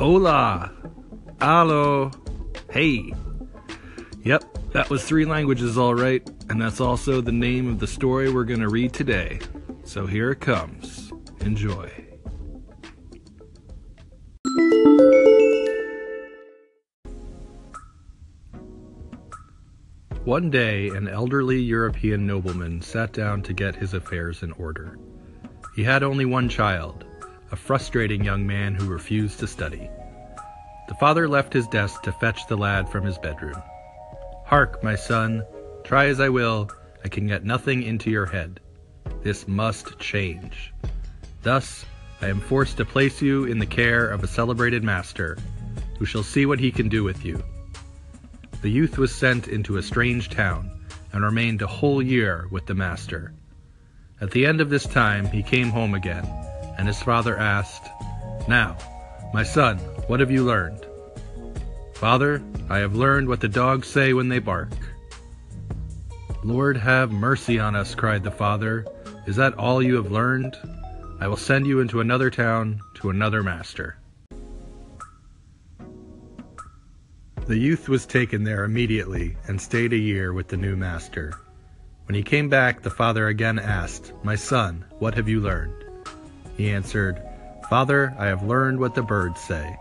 Hola. Allo. Hey. Yep, that was three languages, all right. And that's also the name of the story we're going to read today. So here it comes. Enjoy. One day, an elderly European nobleman sat down to get his affairs in order. He had only one child, a frustrating young man who refused to study. The father left his desk to fetch the lad from his bedroom. Hark, my son, try as I will, I can get nothing into your head. This must change. Thus, I am forced to place you in the care of a celebrated master, who shall see what he can do with you. The youth was sent into a strange town, and remained a whole year with the master. At the end of this time he came home again, and his father asked, Now, my son, what have you learned? Father, I have learned what the dogs say when they bark. Lord have mercy on us, cried the father. Is that all you have learned? I will send you into another town to another master. The youth was taken there immediately and stayed a year with the new master. When he came back, the father again asked, My son, what have you learned? He answered, Father, I have learned what the birds say.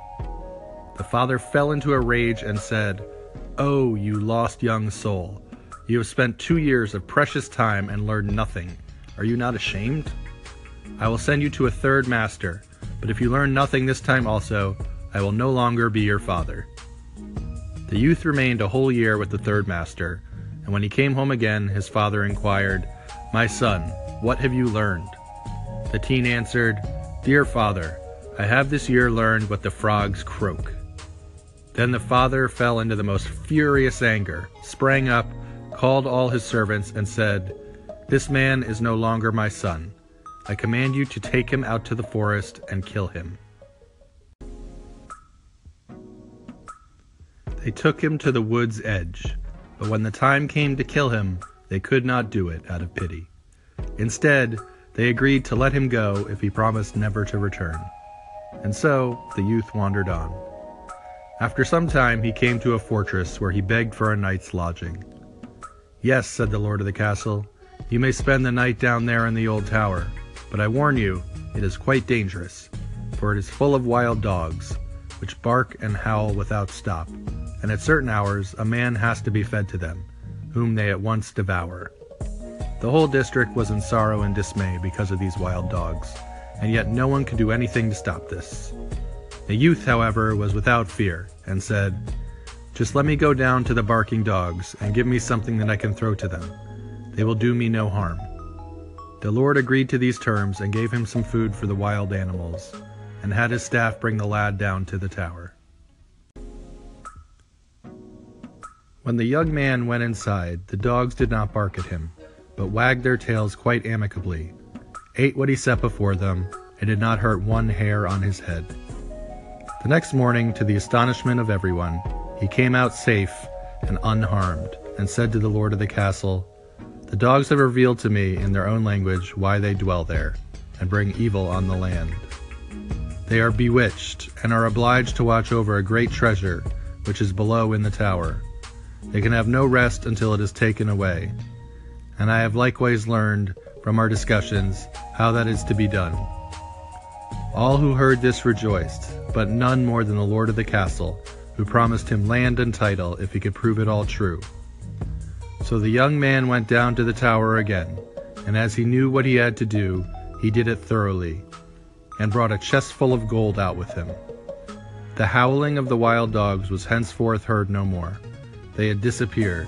The father fell into a rage and said, Oh, you lost young soul, you have spent two years of precious time and learned nothing. Are you not ashamed? I will send you to a third master, but if you learn nothing this time also, I will no longer be your father. The youth remained a whole year with the third master, and when he came home again, his father inquired, My son, what have you learned? The teen answered, Dear father, I have this year learned what the frogs croak. Then the father fell into the most furious anger, sprang up, called all his servants, and said, This man is no longer my son. I command you to take him out to the forest and kill him. They took him to the wood's edge, but when the time came to kill him, they could not do it out of pity. Instead, they agreed to let him go if he promised never to return. And so the youth wandered on. After some time, he came to a fortress where he begged for a night's lodging. Yes, said the lord of the castle, you may spend the night down there in the old tower, but I warn you, it is quite dangerous, for it is full of wild dogs, which bark and howl without stop, and at certain hours a man has to be fed to them, whom they at once devour. The whole district was in sorrow and dismay because of these wild dogs, and yet no one could do anything to stop this. The youth, however, was without fear, and said, Just let me go down to the barking dogs, and give me something that I can throw to them. They will do me no harm. The Lord agreed to these terms and gave him some food for the wild animals, and had his staff bring the lad down to the tower. When the young man went inside, the dogs did not bark at him, but wagged their tails quite amicably, ate what he set before them, and did not hurt one hair on his head. The next morning, to the astonishment of everyone, he came out safe and unharmed, and said to the lord of the castle, the dogs have revealed to me in their own language why they dwell there, and bring evil on the land. They are bewitched, and are obliged to watch over a great treasure, which is below in the tower. They can have no rest until it is taken away. And I have likewise learned, from our discussions, how that is to be done. All who heard this rejoiced, but none more than the lord of the castle, who promised him land and title if he could prove it all true. So the young man went down to the tower again, and as he knew what he had to do, he did it thoroughly, and brought a chest full of gold out with him. The howling of the wild dogs was henceforth heard no more. They had disappeared,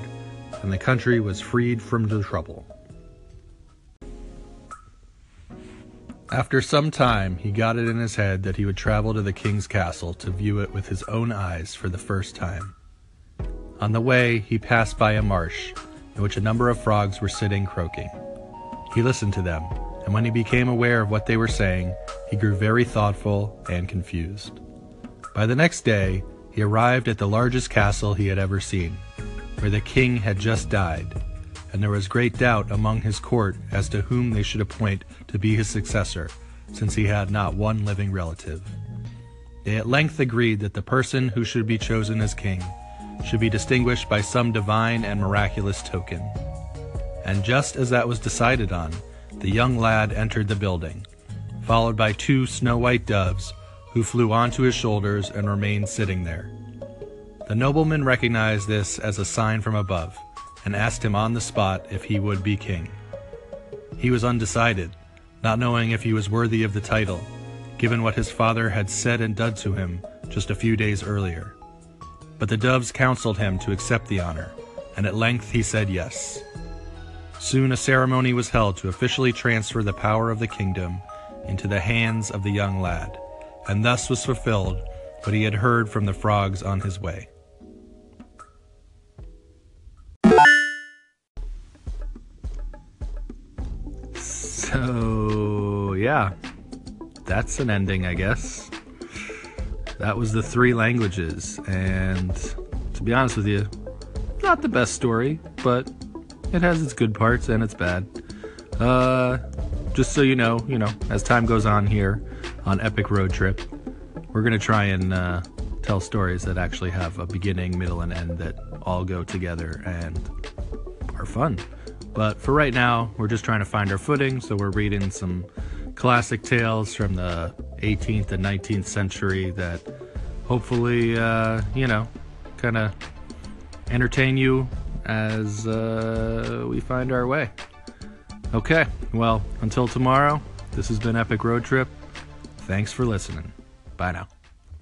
and the country was freed from the trouble. After some time, he got it in his head that he would travel to the king's castle to view it with his own eyes for the first time. On the way, he passed by a marsh in which a number of frogs were sitting croaking. He listened to them, and when he became aware of what they were saying, he grew very thoughtful and confused. By the next day, he arrived at the largest castle he had ever seen, where the king had just died, and there was great doubt among his court as to whom they should appoint to be his successor, since he had not one living relative. They at length agreed that the person who should be chosen as king should be distinguished by some divine and miraculous token. And just as that was decided on, the young lad entered the building, followed by two snow white doves who flew onto his shoulders and remained sitting there. The nobleman recognized this as a sign from above and asked him on the spot if he would be king. He was undecided, not knowing if he was worthy of the title, given what his father had said and done to him just a few days earlier. But the doves counseled him to accept the honor, and at length he said yes. Soon a ceremony was held to officially transfer the power of the kingdom into the hands of the young lad, and thus was fulfilled what he had heard from the frogs on his way. So, yeah, that's an ending, I guess. That was the three languages, and to be honest with you, not the best story, but it has its good parts and its bad. Uh, just so you know, you know, as time goes on here on Epic Road Trip, we're gonna try and uh, tell stories that actually have a beginning, middle, and end that all go together and are fun. But for right now, we're just trying to find our footing, so we're reading some classic tales from the 18th and 19th century that hopefully, uh, you know, kind of entertain you as uh, we find our way. Okay, well, until tomorrow, this has been Epic Road Trip. Thanks for listening. Bye now.